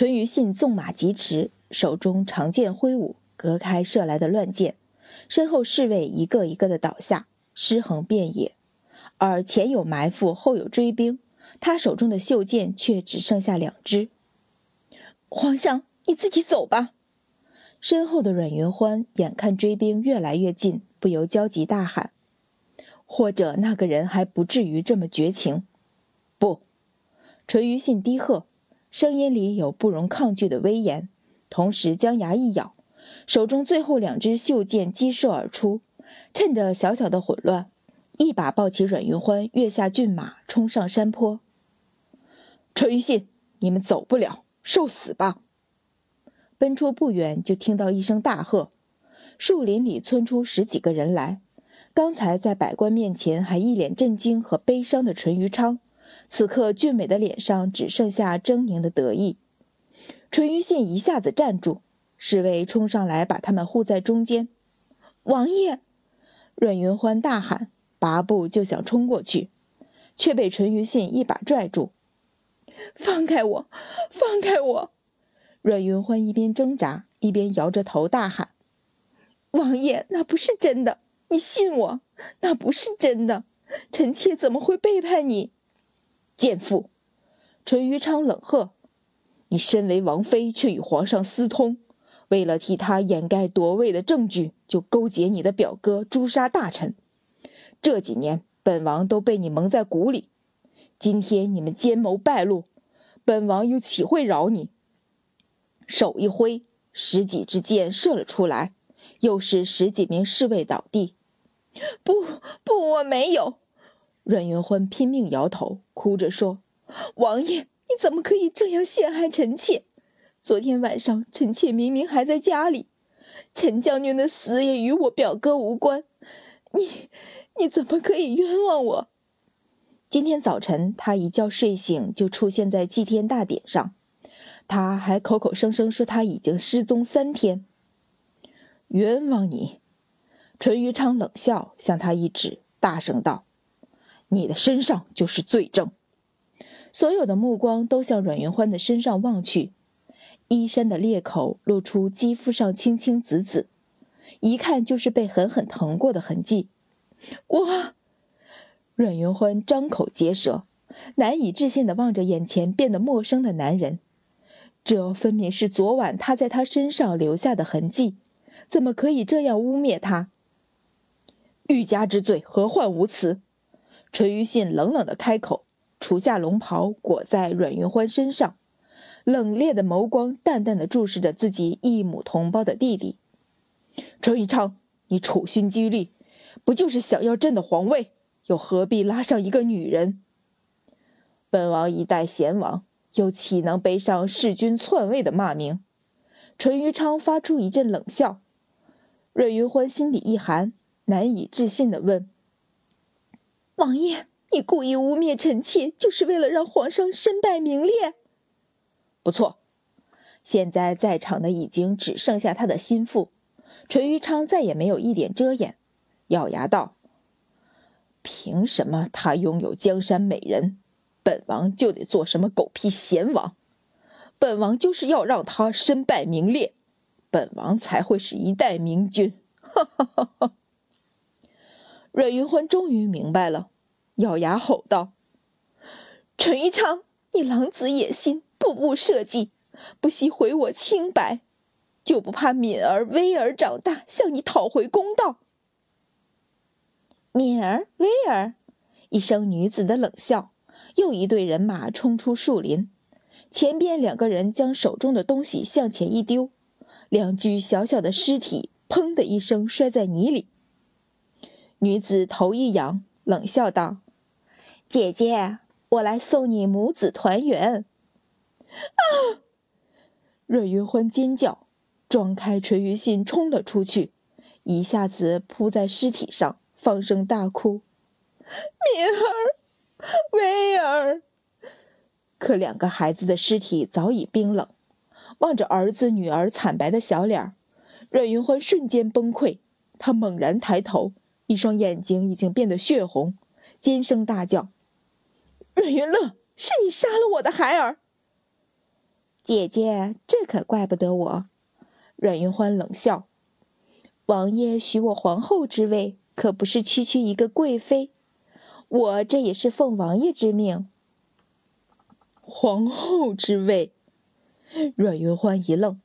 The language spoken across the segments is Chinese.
淳于信纵马疾驰，手中长剑挥舞，隔开射来的乱箭，身后侍卫一个一个的倒下，尸横遍野。而前有埋伏，后有追兵，他手中的袖剑却只剩下两支。皇上，你自己走吧。身后的阮云欢眼看追兵越来越近，不由焦急大喊：“或者那个人还不至于这么绝情。”不，淳于信低喝，声音里有不容抗拒的威严，同时将牙一咬，手中最后两只袖剑激射而出，趁着小小的混乱，一把抱起阮云欢，跃下骏马，冲上山坡。淳于信，你们走不了，受死吧！奔出不远，就听到一声大喝，树林里窜出十几个人来。刚才在百官面前还一脸震惊和悲伤的淳于昌，此刻俊美的脸上只剩下狰狞的得意。淳于信一下子站住，侍卫冲上来把他们护在中间。王爷，阮云欢大喊，拔步就想冲过去，却被淳于信一把拽住。放开我，放开我！阮云欢一边挣扎，一边摇着头大喊：“王爷，那不是真的，你信我，那不是真的。臣妾怎么会背叛你？”贱妇！淳于昌冷喝：“你身为王妃，却与皇上私通，为了替他掩盖夺位的证据，就勾结你的表哥诛杀大臣。这几年，本王都被你蒙在鼓里。今天你们奸谋败露，本王又岂会饶你？”手一挥，十几支箭射了出来，又是十几名侍卫倒地。不不，我没有。阮云欢拼命摇头，哭着说：“王爷，你怎么可以这样陷害臣妾？昨天晚上，臣妾明明还在家里。陈将军的死也与我表哥无关。你你怎么可以冤枉我？”今天早晨，他一觉睡醒就出现在祭天大典上。他还口口声声说他已经失踪三天。冤枉你！淳于昌冷笑，向他一指，大声道：“你的身上就是罪证。”所有的目光都向阮云欢的身上望去，衣衫的裂口露出肌肤上青青紫紫，一看就是被狠狠疼过的痕迹。我，阮云欢张口结舌，难以置信地望着眼前变得陌生的男人。这分明是昨晚他在他身上留下的痕迹，怎么可以这样污蔑他？欲加之罪，何患无辞？淳于信冷冷的开口，除下龙袍裹在阮云欢身上，冷冽的眸光淡淡的注视着自己异母同胞的弟弟。淳于昌，你处心积虑，不就是想要朕的皇位？又何必拉上一个女人？本王一代贤王。又岂能背上弑君篡位的骂名？淳于昌发出一阵冷笑。阮云欢心里一寒，难以置信的问：“王爷，你故意污蔑臣妾，就是为了让皇上身败名裂？”不错，现在在场的已经只剩下他的心腹。淳于昌再也没有一点遮掩，咬牙道：“凭什么他拥有江山美人？”本王就得做什么狗屁贤王？本王就是要让他身败名裂，本王才会是一代明君！哈哈哈哈阮云欢终于明白了，咬牙吼道：“陈玉昌，你狼子野心，步步设计，不惜毁我清白，就不怕敏儿、薇儿长大向你讨回公道？”敏儿、薇儿，一声女子的冷笑。又一队人马冲出树林，前边两个人将手中的东西向前一丢，两具小小的尸体“砰”的一声摔在泥里。女子头一仰，冷笑道：“姐姐，我来送你母子团圆。”啊！阮云欢尖叫，撞开垂云信冲了出去，一下子扑在尸体上，放声大哭：“敏儿！”威尔，可两个孩子的尸体早已冰冷。望着儿子女儿惨白的小脸，阮云欢瞬间崩溃。他猛然抬头，一双眼睛已经变得血红，尖声大叫：“阮云乐，是你杀了我的孩儿！”姐姐，这可怪不得我。阮云欢冷笑：“王爷许我皇后之位，可不是区区一个贵妃。我这也是奉王爷之命。”皇后之位，阮云欢一愣，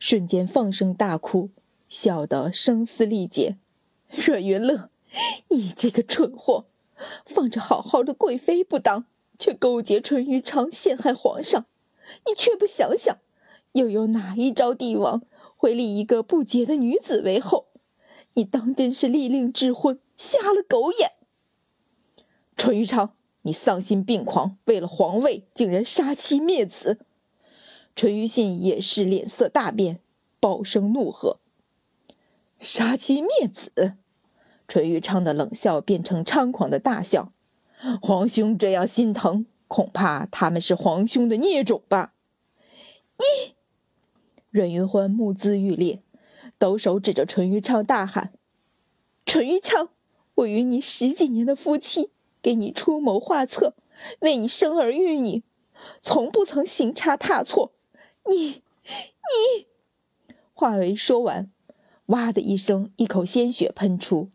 瞬间放声大哭，笑得声嘶力竭。阮云乐，你这个蠢货，放着好好的贵妃不当，却勾结淳于昌陷害皇上，你却不想想，又有哪一朝帝王？会立一个不洁的女子为后，你当真是利令智昏，瞎了狗眼！淳于昌，你丧心病狂，为了皇位竟然杀妻灭子！淳于信也是脸色大变，暴声怒喝：“杀妻灭子！”淳于昌的冷笑变成猖狂的大笑：“皇兄这样心疼，恐怕他们是皇兄的孽种吧？”你。阮云欢目眦欲裂，抖手指着淳于畅大喊：“淳于畅，我与你十几年的夫妻，给你出谋划策，为你生儿育女，从不曾行差踏错。你，你……”话未说完，哇的一声，一口鲜血喷出，